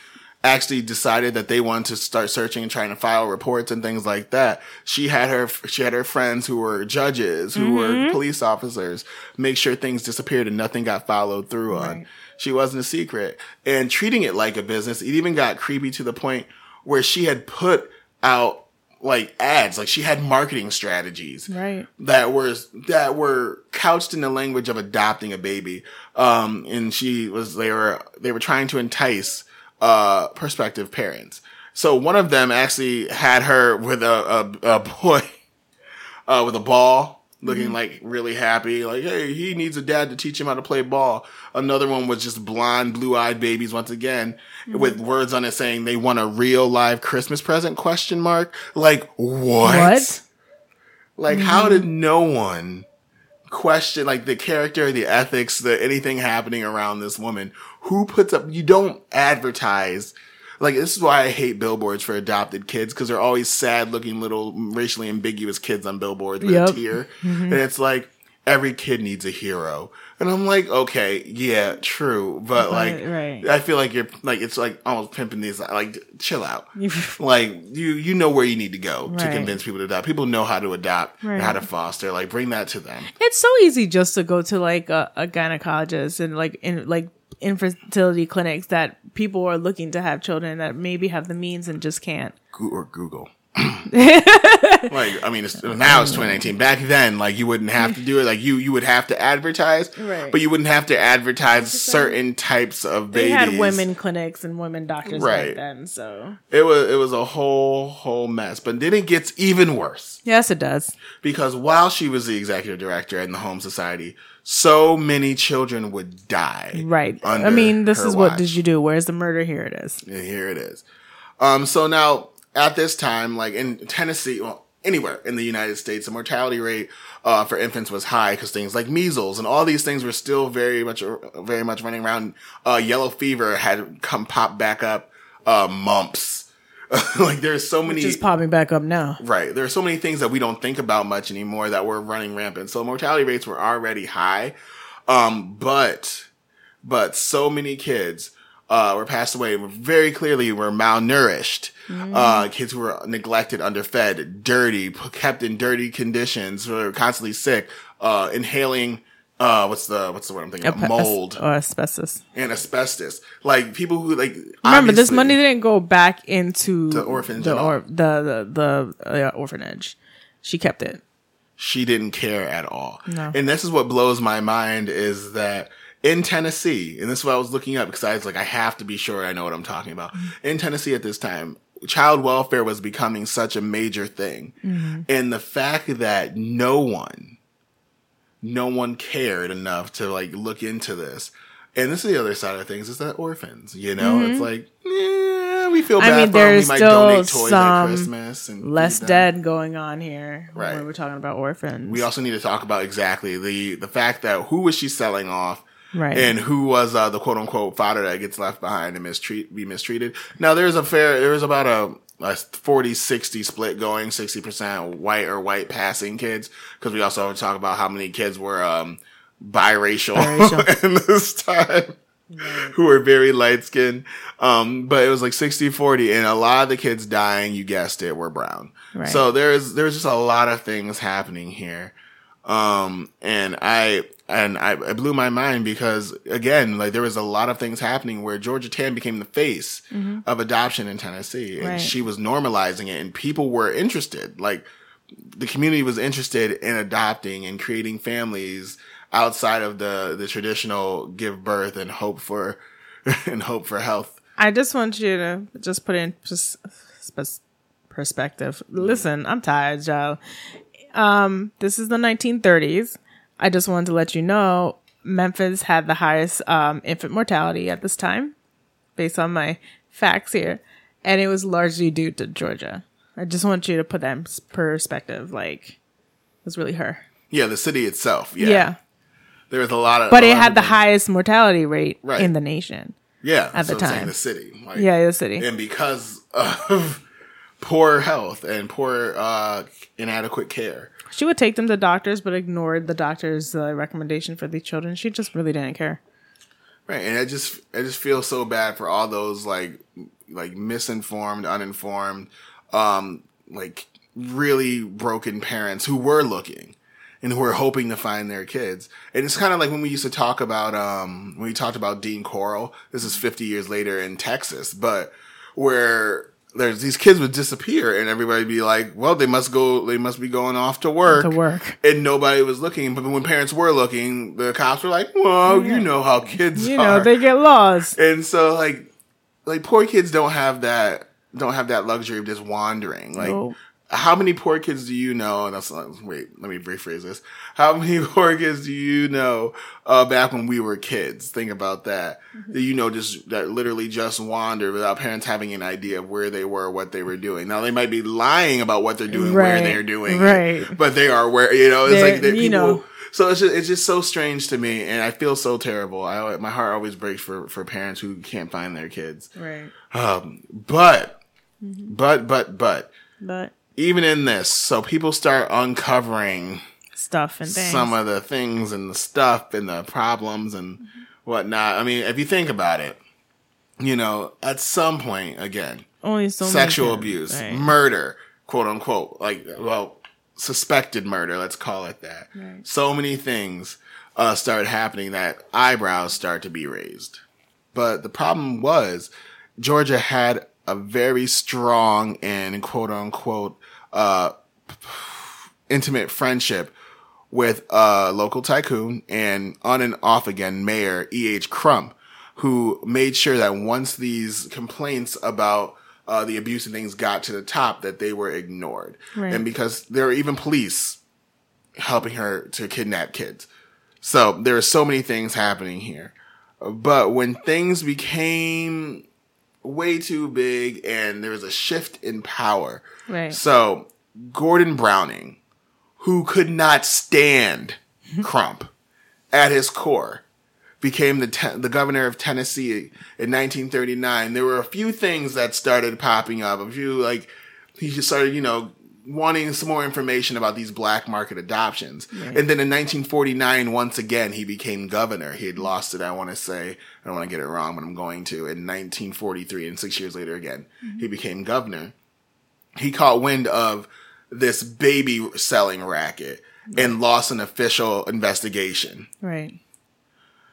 actually decided that they wanted to start searching and trying to file reports and things like that, she had her she had her friends who were judges, who were police officers, make sure things disappeared and nothing got followed through on. Right. She wasn't a secret and treating it like a business. It even got creepy to the point where she had put out like ads, like she had marketing strategies Right. that were that were couched in the language of adopting a baby. Um, and she was they were they were trying to entice uh prospective parents. So one of them actually had her with a a, a boy uh with a ball. Looking like really happy, like, hey, he needs a dad to teach him how to play ball. Another one was just blonde, blue eyed babies once again, with words on it saying they want a real live Christmas present question mark. Like, What? like, how did no one question like the character, the ethics, the anything happening around this woman? Who puts up? You don't advertise. Like this is why I hate billboards for adopted kids because they're always sad looking little racially ambiguous kids on billboards with Yep. a tear, mm-hmm. and it's like every kid needs a hero. And I'm like, okay, yeah, true, but like, right. I feel like you're like it's like almost pimping these. Like, chill out. like you, you know where you need to go to convince people to adopt. People know how to adopt and how to foster. Like, bring that to them. It's so easy just to go to like a, a gynecologist and like in like infertility clinics that people are looking to have children that maybe have the means and just can't. Go- or Google. like I mean, it's, now it's 2019. Back then, like you wouldn't have to do it. Like you, you would have to advertise, Right. but you wouldn't have to advertise certain types of They babies. had women clinics and women doctors Right. back then, so It was it was a whole whole mess. But then it gets even worse yes, it does. because while she was the executive director in the Home Society, so many children would die. Right. I mean, this is what did you do? Where's the murder? Here it is. And here it is. Um, so now at this time, like in Tennessee, well, anywhere in the United States, the mortality rate uh, for infants was high because things like measles and all these things were still very much, very much running around. Uh, yellow fever had come pop back up. Uh, mumps. like there's so many. Just popping back up now. Right. There are so many things that we don't think about much anymore that were running rampant. So mortality rates were already high. Um, but, but so many kids, uh, were passed away were very clearly were malnourished. Uh, kids who were neglected, underfed, dirty, kept in dirty conditions, who were constantly sick, uh, inhaling, uh, what's the what's the word I'm thinking? Mold or asbestos. and asbestos. Like people who like Remember, this money didn't go back into The orphanage the or, the the, the uh, orphanage. She kept it. she didn't care at all. No. And this is what blows my mind is that in Tennessee, and this is what I was looking up because I was like, I have to be sure I know what I'm talking about. Mm-hmm. In Tennessee at this time, child welfare was becoming such a major thing. Mm-hmm. And the fact that no one, no one cared enough to like look into this. And this is the other side of things is that orphans, you know, it's mm-hmm. like, yeah, we feel bad I mean, for them. We there's might still donate toys at some Christmas and Less dead going on here Right. when we're talking about orphans. We also need to talk about exactly the the fact that who was she selling off, Right. And who was uh, the quote unquote father that gets left behind and mistreat be mistreated. Now there's a fair there's about a, a 40-60 split going, sixty percent white or white passing kids because we also talk about how many kids were um, biracial, Biracial. in this time. Who were very light skinned. Um, but it was like 60 40, and a lot of the kids dying, you guessed it, were brown. Right. So there's there's just a lot of things happening here. Um, and I and I, it blew my mind because again, like there was a lot of things happening where Georgia Tann became the face of adoption in Tennessee, and Right. she was normalizing it, and people were interested. Like the community was interested in adopting and creating families outside of the the traditional give birth and hope for and hope for health. I just want you to just put in pers- pers- perspective. Listen, I'm tired, y'all. Um, this is the 1930s. I just wanted to let you know Memphis had the highest um, infant mortality at this time, based on my facts here, and it was largely due to Georgia. I just want you to put that in perspective. Like, it was really her. Yeah, the city itself. Yeah, Yeah, there was a lot of, but it had the highest mortality rate Right. in the nation. yeah at the time. the city. Like, Yeah, the city. and because of poor health and poor uh, inadequate care. She would take them to doctors, but ignored the doctor's uh, recommendation for the children. She just really didn't care. Right, and I just I just feel so bad for all those like like misinformed, uninformed, um, like really broken parents who were looking and who were hoping to find their kids. And it's kind of like when we used to talk about um when we talked about Dean Corll. This is 50 years later in Texas, but where there's these kids would disappear and everybody be like, well, they must go, they must be going off to work To work. and nobody was looking. But when parents were looking, the cops were like, "Well, you know how kids You are." know, they get lost. and so, like, like poor kids don't have that don't have that luxury of just wandering. Like, Nope. How many poor kids do you know? And that's wait, let me rephrase this. How many poor kids do you know uh, back when we were kids? Think about that. Mm-hmm. That you know, just that literally just wandered without parents having an idea of where they were, what they were doing. Now they might be lying about what they're doing, where Right, they're doing, it, right. but they are where you know. It's They're- like that you people. know. So it's just, it's just so strange to me, and I feel so terrible. I my heart always breaks for for parents who can't find their kids. Right. Um, but Mm-hmm. but but but But even in this, so people start uncovering stuff and things. some of the things and the stuff and the problems and whatnot. I mean, if you think about it, you know, at some point, again, Only so sexual abuse, right. murder, quote unquote, like, well, suspected murder, let's call it that. Right. So many things uh, start happening that eyebrows start to be raised. But the problem was Georgia had a very strong and quote unquote uh, intimate friendship with a local tycoon and on and off again mayor E.H. Crump, who made sure that once these complaints about uh, the abuse and things got to the top, that they were ignored. Right. And because there were even police helping her to kidnap kids. So there are so many things happening here. But when things became way too big and there was a shift in power, Right. so Gordon Browning, who could not stand Crump at his core, became the te- the governor of Tennessee in 1939. There were a few things that started popping up. A few like he just started, you know, wanting some more information about these black market adoptions. And then in 1949, once again, he became governor. He had lost it. I want to say, I don't want to get it wrong, but I'm going to. In 1943, and six years later again, mm-hmm. he became governor he caught wind of this baby selling racket and lost an official investigation. Right.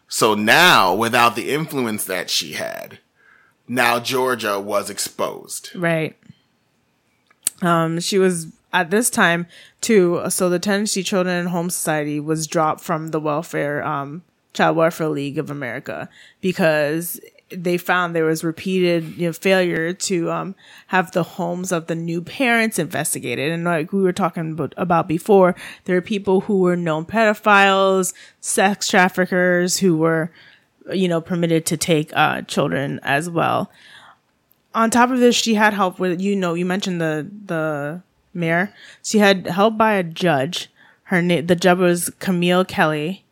So now, without the influence that she had, now Georgia was exposed. Right. Um, she was at this time too. So the Tennessee Children and Home Society was dropped from the welfare, um, Child Welfare League of America because they found there was repeated you know, failure to um, have the homes of the new parents investigated. And like we were talking about, before, there are people who were known pedophiles, sex traffickers who were, you know, permitted to take uh, children as well. On top of this, she had help with, you know, you mentioned the, the mayor. She had help by a judge. Her name, the judge was Camille Kelly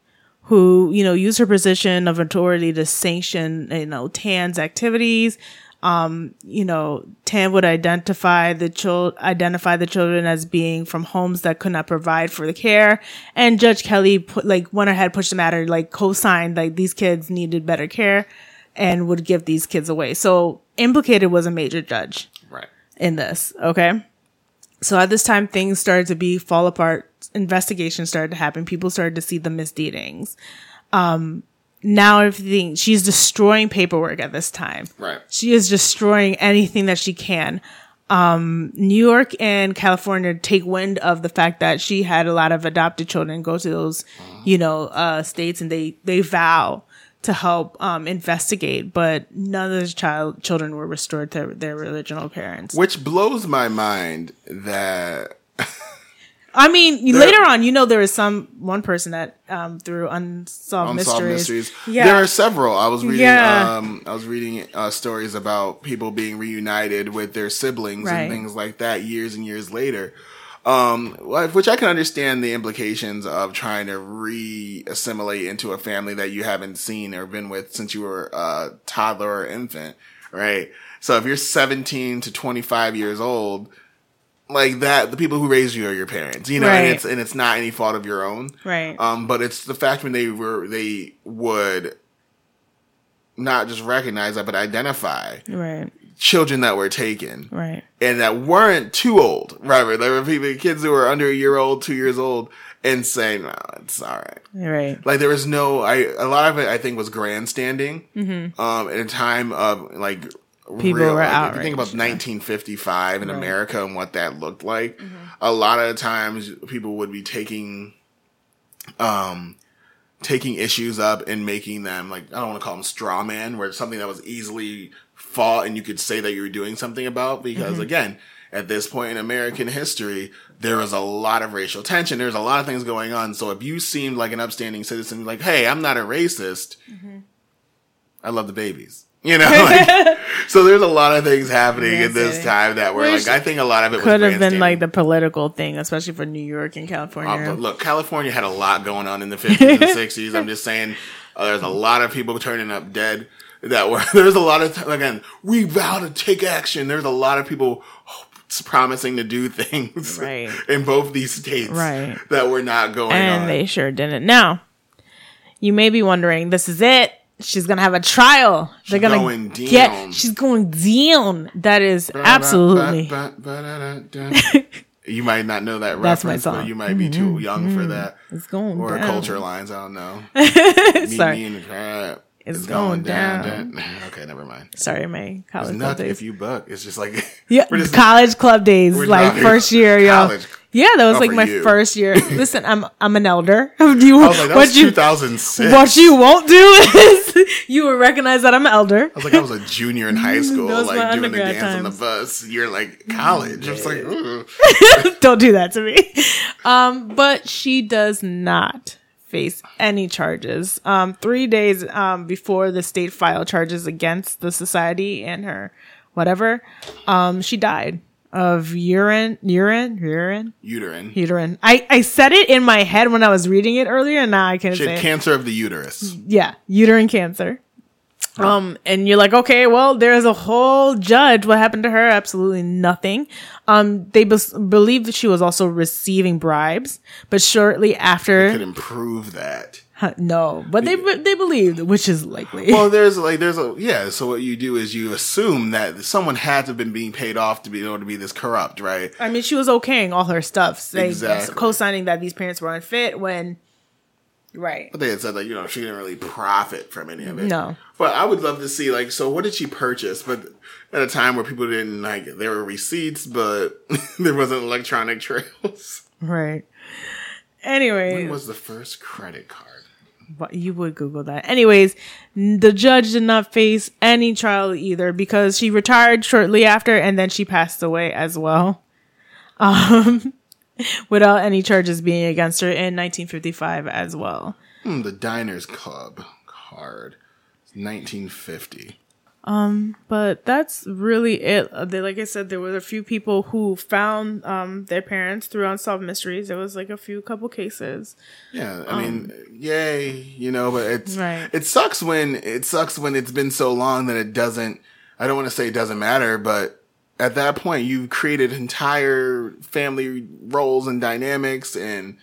who, you know, used her position of authority to sanction, you know, Tann's activities. Um, you know, Tann would identify the child, identify the children as being from homes that could not provide for the care. And Judge Kelly put, like, went ahead, pushed the matter, like, co-signed, like, these kids needed better care and would give these kids away. So implicated was a major judge. Right. In this. Okay. So at this time, things started to be fall apart. Investigations started to happen. People started to see the misdeedings. Um, now everything she's destroying paperwork at this time. Right. She is destroying anything that she can. Um, New York and California take wind of the fact that she had a lot of adopted children go to those, you know, uh, states and they, they vow to help, um, investigate, but none of the child, children were restored to their original parents. Which blows my mind that I mean, later on, you know, there is some one person that um, through unsolved, unsolved mysteries. mysteries. Yeah. There are several. I was reading. Yeah. Um, I was reading uh, stories about people being reunited with their siblings Right. and things like that years and years later. Um, which I can understand the implications of trying to re-assimilate into a family that you haven't seen or been with since you were a toddler or infant, right? So if you're 17 to 25 years old, like that, the people who raised you are your parents, you know, Right. and it's and it's not any fault of your own, Right. um, but it's the fact when they were they would not just recognize that, but identify right. Children that were taken Right. and that weren't too old. Right? There were people, kids who were under a year old, two years old, and saying, "No, it's all right." Right. Like there was no, I a lot of it I think was grandstanding. Um, at a time of like Mm-hmm. People were like, you think about 1955 in Right. America and what that looked like, Mm-hmm. a lot of times people would be taking, um, taking issues up and making them like I don't want to call them straw man, where it's something that was easily fought and you could say that you were doing something about because Mm-hmm. again. At this point in American history, there was a lot of racial tension. There's a lot of things going on. So if you seemed like an upstanding citizen, like, hey, I'm not a racist. Mm-hmm. I love the babies. You know, like, so there's a lot of things happening Yes, at this time that were Which like I think a lot of it Could was have been like the political thing, especially for New York and California. Uh, but look, California had a lot going on in the 50s and 60s. I'm just saying, uh, there's a lot of people turning up dead. That were there's a lot of again. We vow to take action. There's a lot of people promising to do things Right. in both these states Right. that were not going and on. they sure didn't. Now, you may be wondering, this is it. She's gonna have a trial. They're gonna going get. down. She's going down. That is absolutely. You might not know that That's my reference, song. Mm-hmm. but you might be too young for that. It's going Or down. culture lines, I don't know. Meet Sorry. me in the crap. It's going down. Okay, never mind. Sorry, my It's college club nothing days. if you buck. It's just like yeah, just- college club days, like first year, yo. college. Yeah, that was Oh, like my you. first year. Listen, I'm I'm an elder. Do you I was like, what you 2006. what you won't do is you will recognize that I'm an elder. I was like, I was a junior in high school, like doing the dance on the bus. You're like college. I was like. Don't do that to me. Um, but she does not face any charges. Um, three days um, before the state filed charges against the society and her whatever, um, she died of urine, urine, urine, uterine. uterine. I, I said it in my head when I was reading it earlier, and now I can't She say had it. cancer of the uterus. Yeah, uterine cancer. Um, and you're like, okay, well, there's a whole judge. What happened to her? Absolutely nothing. Um, they bes- believe that she was also receiving bribes, but shortly after, they Could improve that. Huh, no, but they they believed, which is likely. Well, there's like there's a yeah. So what you do is you assume that someone had to have been being paid off to be able to be this corrupt, right? I mean, she was okaying all her stuff, saying Exactly. co-signing that these parents were unfit when, right? But they had said like you know she didn't really profit from any of it. No. But I would love to see like so what did she purchase? But at a time where people didn't like there were receipts, but there wasn't electronic trails. Right. Anyway, When was the first credit card? But you would Google that. Anyways, the judge did not face any trial either because she retired shortly after and then she passed away as well. Um, without any charges being against her in 1955 as well. Hmm, the Diners Club card. 1950. Um, But that's really it. Uh, they, like I said, there were a few people who found um, their parents through unsolved mysteries. There was like a few couple cases. Yeah, I mean, yay, you know, but it's Um, Right. it sucks when it sucks when it's been so long that it doesn't. I don't want to say it doesn't matter, but at that point, you've created entire family roles and dynamics, and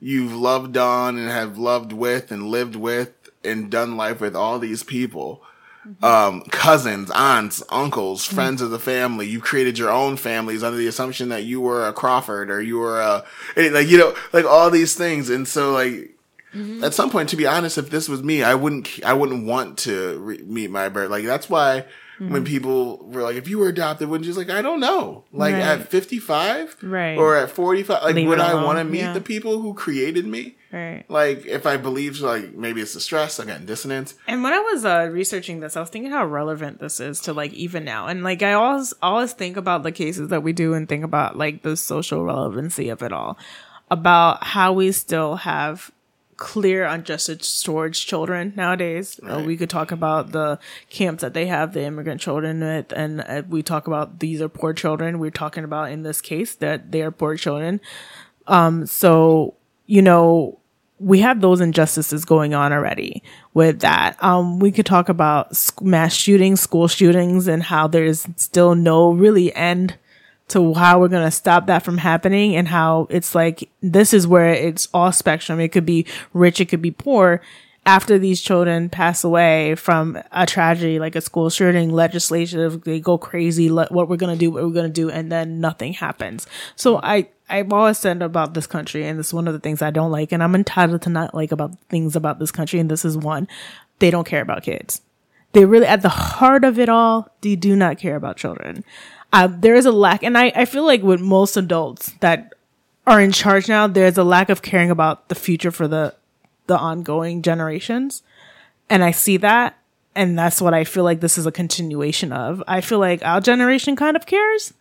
you've loved on and have loved with and lived with and done life with all these people. Mm-hmm. Um, cousins, aunts, uncles, mm-hmm. friends of the family. You've created your own families under the assumption that you were a Crawford or you were a, eh, like, you know, like all these things. And so like, mm-hmm. at some point, to be honest, if this was me, I wouldn't, I wouldn't want to re- meet my birth. Like that's why when people were like, if you were adopted, wouldn't you just like, I don't know, like Right. at 55 Right. or at 45, like Leave would I want to meet yeah. the people who created me? Right. Like if I believe, like maybe it's the stress, i again, dissonance. And when I was uh, researching this, I was thinking how relevant this is to like even now. And like I always always think about the cases that we do and think about like the social relevancy of it all. About how we still have clear unjusted storage children nowadays. Uh, we could talk about the camps that they have the immigrant children with, and uh, we talk about these are poor children. We're talking about in this case that they are poor children. Um, so you know, we have those injustices going on already with that. Um, we could talk about mass shootings, school shootings, and how there's still no really end to how we're going to stop that from happening and how it's like this is where it's all spectrum. It could be rich, it could be poor. After these children pass away from a tragedy like a school shooting, legislative, they go crazy. le- What we're gonna do, what we're gonna do, and then nothing happens. So I, I've always said about this country, and this is one of the things I don't like, and I'm entitled to not like about things about this country, and this is one. They don't care about kids they really at the heart of it all they do not care about children uh, there is a lack and I, I feel like with most adults that are in charge now there's a lack of caring about the future for the the ongoing generations. And i see that and that's what i feel like this is a continuation of. I feel like our generation kind of cares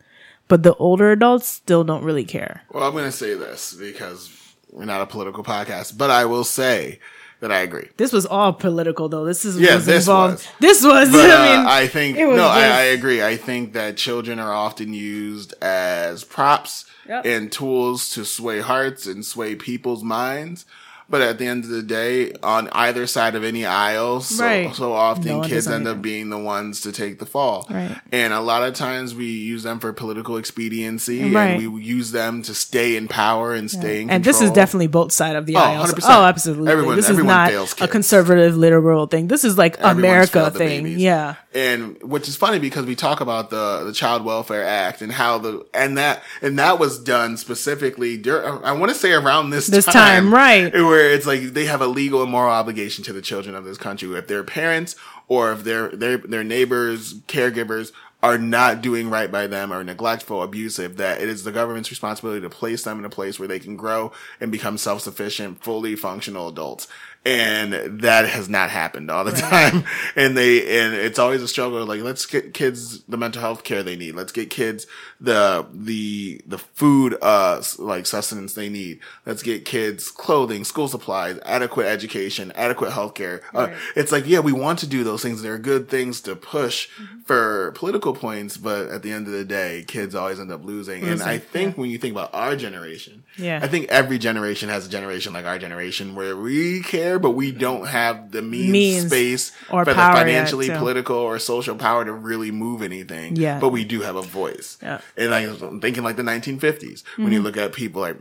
but the older adults still don't really care. Well, I'm going to say this because we're not a political podcast, but I will say that I agree. this was all political though this is Yeah, was this involved was. this was But, uh, i mean I think no, I, I agree. I think that children are often used as props Yep. and tools to sway hearts and sway people's minds. But at the end of the day, on either side of any aisle, so, Right. so often No kids does end up being the ones to take the fall. Right. And a lot of times we use them for political expediency Right. and we use them to stay in power and stay in control. and this is definitely both side of the Oh, aisle. Oh, absolutely. Everyone- this is not fails a conservative liberal thing. This is like Everyone's America thing. Yeah. and which is funny because we talk about the the Child Welfare Act and how the and that and that was done specifically. Dur- I want to say around this This time, right. Where it's like they have a legal and moral obligation to the children of this country. If their parents or if their their their neighbors, caregivers are not doing right by them or neglectful, abusive, that it is the government's responsibility to place them in a place where they can grow and become self-sufficient, fully functional adults. And that has not happened all the time. And they, and it's always a struggle. Like, let's get kids the mental health care they need. Let's get kids the, the, the food, uh, like sustenance they need. Let's get kids clothing, school supplies, adequate education, adequate health care. Uh, it's like, yeah, we want to do those things. They're good things to push Mm-hmm. for political points, but at the end of the day, kids always end up losing. and I think when you think about our generation, Yeah. I think every generation has a generation like our generation where we care, but we don't have the means, Means space, or for the power yet, financially, too. political, or social power to really move anything. Yeah. But we do have a voice. Yeah. And like, I'm thinking like the 1950s when Mm-hmm. you look at people like,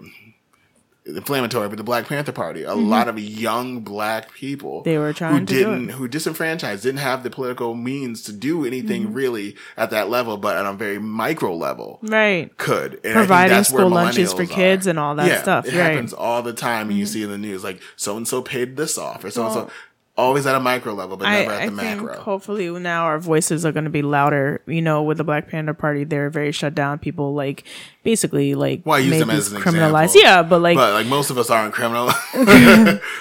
inflammatory, but the Black Panther Party, a lot of young black people Mm-hmm. They were trying who to didn't, it. who disenfranchised, didn't have the political means to do anything Mm-hmm. really at that level, but on a very micro level Right. could. And I Providing school lunches for kids are. and all that Yeah, stuff, It right. Mm-hmm. happens all the time, and you see in the news like so and so paid this off, or so and so. Always at a micro level, but I, never at I the think macro. hopefully now our voices are going to be louder. You know, with the Black Panther Party, they're very shut down. People like basically like Well, I use them as an criminalized. example. Yeah, but like but like most of us aren't criminal.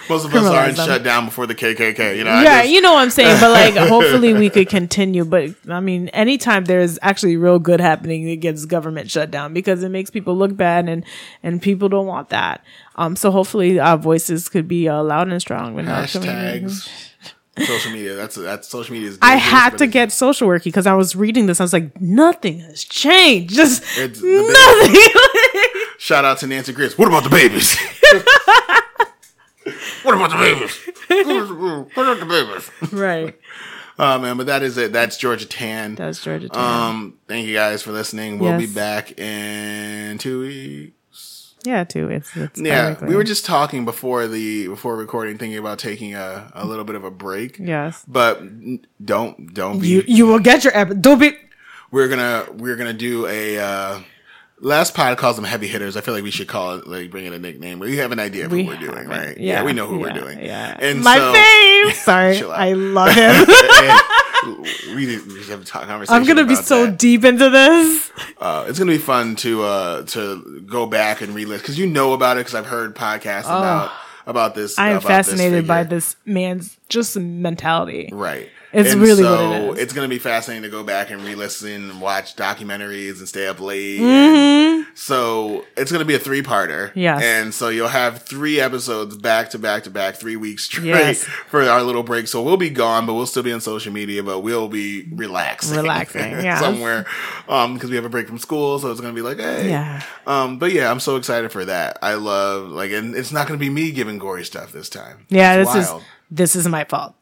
most of us aren't them. shut down before the KKK. You know, yeah, just- you know what I'm saying. But like, hopefully we could continue. But I mean, anytime there's actually real good happening, it gets government shut down because it makes people look bad, and and people don't want that. Um, so hopefully our voices could be uh, loud and strong. When our community- hashtags, social media. That's that's social media. Is I had to get social worky because I was reading this. I was like, nothing has changed. Just It's nothing. Shout out to Nancy Grace. What about the babies? what about the babies? what about the babies? right. Oh man, but that is it. That's Georgia Tann. That's Georgia. Tech. Um, thank you guys for listening. We'll be back in two weeks. Yeah, too. It's, it's Yeah, bi-weekly. we were just talking before the before recording, thinking about taking a, a little bit of a break. yes. But don't don't be. You you will get your ep- don't be we're gonna we're gonna do a uh, last pod calls them heavy hitters. I feel like we should call it like bring it a nickname. We have an idea of We who we're doing, it. right? Yeah, we know who we're doing. Yeah, and my so, fave. Sorry, I love him. We did we have a conversation. I'm gonna be so that. deep into this. Uh, it's gonna be fun to uh to go back and relist because you know about it because I've heard podcasts about about this. I am about this fascinated by this man's just mentality. Right. It's And really so what it is. It's going to be fascinating to go back and re-listen and watch documentaries and stay up late. Mm-hmm. So it's going to be a three-parter. Yes. And so you'll have three episodes back to back to back, three weeks straight Yes. for our little break. So we'll be gone, but we'll still be on social media, but we'll be relaxing. Relaxing, yeah. Somewhere. Um, because we have a break from school. So it's going to be like, hey. Yeah. Um, but yeah, I'm so excited for that. I love, like, and it's not going to be me giving gory stuff this time. Yeah, It's this wild. is this is my fault.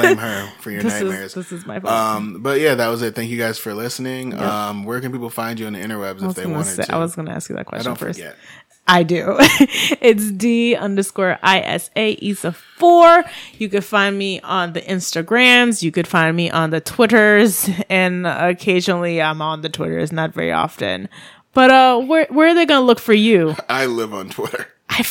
Blame her for your This nightmares. is this is my fault. Um, but yeah, that was it. Thank you guys for listening. Um, where can people find you on the interwebs if they wanted say, to? I was gonna ask you that I question don't first. forget. I do. it's D underscore ISA Isa four. You could find me on the Instagrams. You could find me on the Twitters, and occasionally I'm on the Twitters, not very often. But uh, where where are they gonna look for you? I live on Twitter. I,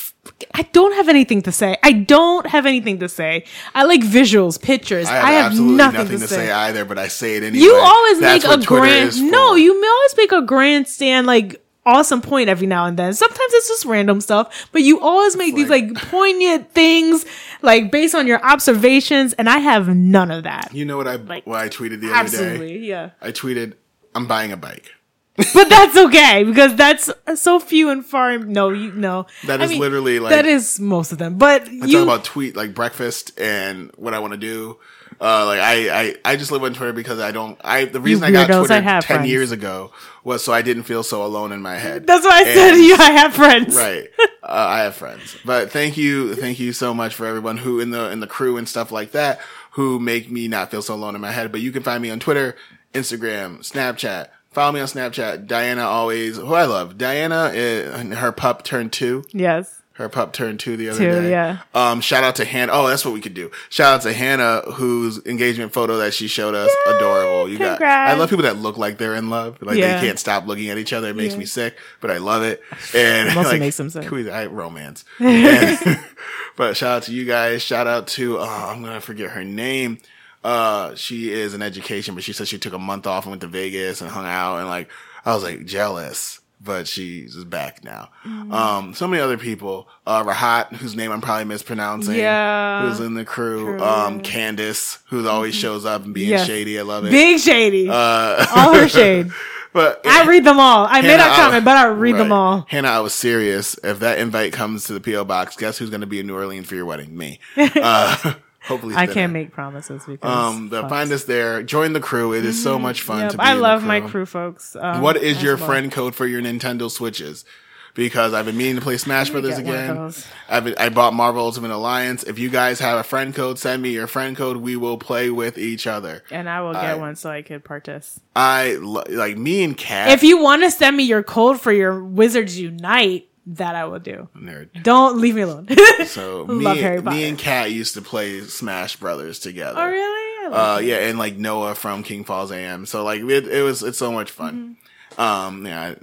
I don't have anything to say. I don't have anything to say. I like visuals, pictures. I have, I have, absolutely nothing, nothing, to, to say. say. either, but I say it anyway. You always That's make a Twitter grand. No, you may always make a grandstand like awesome point every now and then. Sometimes it's just random stuff, but you always make these like- like poignant things like based on your observations, and I have none of that. You know what I Like, what I tweeted the other day? Absolutely, yeah. I tweeted, "I'm buying a bike." But that's okay because that's so few and far. No, you no. That I is literally, like- that is most of them. But I you talk about tweet like breakfast and what I want to do. Uh, like I, I, I just live on Twitter because I don't. I the reason I got Twitter I ten friends. years ago was so I didn't feel so alone in my head. that's why I And- said you. I have friends. right uh, i have friends but thank you thank you so much for everyone who in the in the crew and stuff like that who make me not feel so alone in my head but you can find me on twitter instagram snapchat follow me on snapchat diana always who i love diana uh, her pup turned two Yes. her pup turned two the other Two, day. yeah. Um, shout out to Hannah. Oh, that's what we could do. Shout out to Hannah, whose engagement photo that she showed us. Yay, Adorable. You got. I love people that look like they're in love. Like Yeah. they can't stop looking at each other. It makes Yeah. me sick, but I love it. And Mostly like, makes them sick. we- I romance. And- but shout out to you guys. Shout out to. Oh, I'm gonna forget her name. Uh, she is in education, but she said she took a month off and went to Vegas and hung out and like I was like jealous. But she's back now. Mm. Um, so many other people. Uh, Rahat, whose name I'm probably mispronouncing. Yeah. Who's in the crew. True. Mm-hmm. Um, Candace, who always shows up and being Yes. shady. I love it. Big shady. uh, all her shade. but I read them all. I made Hannah, that comment, but I read them all. Hannah, I was serious. If that invite comes to the PO box, guess who's going to be in New Orleans for your wedding? Me. Uh, hopefully, I can't make promises because Um, but find us there. Join the crew. It is so much fun Mm-hmm. Yep, to be. I love my crew, folks. Um, What is your well. friend code for your Nintendo Switches? Because I've been meaning to play Smash Brothers get one of again. I've been, I bought Marvel Ultimate Alliance. If you guys have a friend code, send me your friend code. We will play with each other. And I will get I- one so I could participate. I like me and Cat. If you want to send me your code for your Wizards Unite, that I will do. Nerd. Don't leave me alone. So Love me, Harry Potter. me and Kat used to play Smash Brothers together. oh really? I love Uh, yeah, and like Noah from King Falls AM. So like it, it was it's so much fun. Um, yeah, I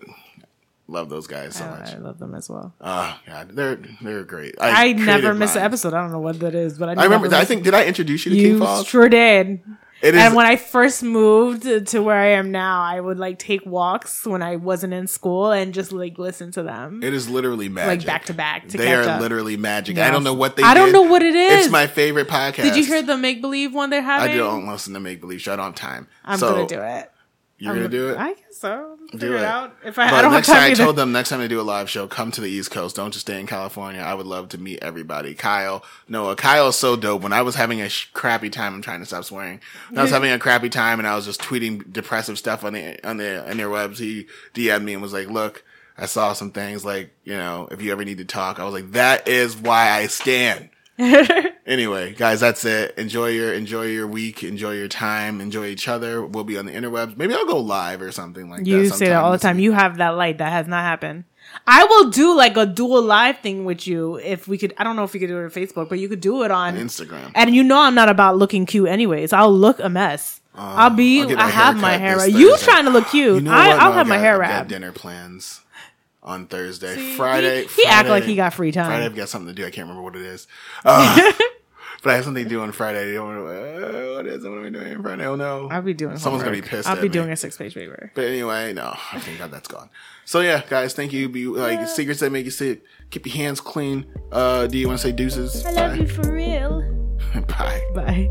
love those guys so Mm-hmm. I, much. I love them as well. Oh god, they're they're great. I never created miss an episode. I don't know what that is, but I, I remember. never I think did I introduce you to you King Falls? sure did. It is. And when I first moved to where I am now, I would like take walks when I wasn't in school and just like listen to them, it is literally magic. like back to back to They are up. literally magic. Yes. I don't know what they. I don't know what it is. It's my favorite podcast. Did you hear the make believe one they're having? I don't listen to make believe don't have time. I'm so gonna do it. You're I'm gonna um, do it. I guess so. Figure it. it out. If I, But I don't have next time time I told them next time they do a live show, come to the East Coast. Don't just stay in California. I would love to meet everybody. Kyle, Noah, Kyle is so dope. When I was having a sh- crappy time, I'm trying to stop swearing. When I was having a crappy time and I was just tweeting depressive stuff on the on the interwebs. He DM'd me and was like, "Look, I saw some things. Like, you know, if you ever need to talk, I was like, that is why I stand." Anyway, guys, that's it. Enjoy your enjoy your week, enjoy your time, enjoy each other. We'll be on the interwebs. Maybe I'll go live or something like that. You say that all the time. week. You have that light. That has not happened. I will do like a dual live thing with you if we could. I don't know if we could do it on Facebook, but you could do it on Instagram. And you know I'm not about looking cute anyways. I'll look a mess. I'll be. I'll I have my hair wrapped. You trying to look cute? You know I, I'll No, have my hair wrapped. dinner plans on Thursday. See, Friday. he- he act like he got free time. Friday, I've got something to do. I can't remember what it is. Uh, but I have something to do on Friday. I don't know, uh, what is it? What am I doing on Friday? Oh no. I'll be doing. Someone's gonna be pissed I'll at be me. doing a six page paper. But anyway, no, I think God, that's gone. So yeah, guys, thank you. Be like secrets that make you sick. Keep your hands clean. Uh, do you want to say deuces? I love you for real. Bye. Bye.